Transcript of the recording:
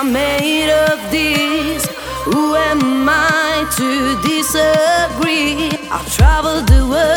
I'm made of this. Who am I to disagree? I've traveled the world.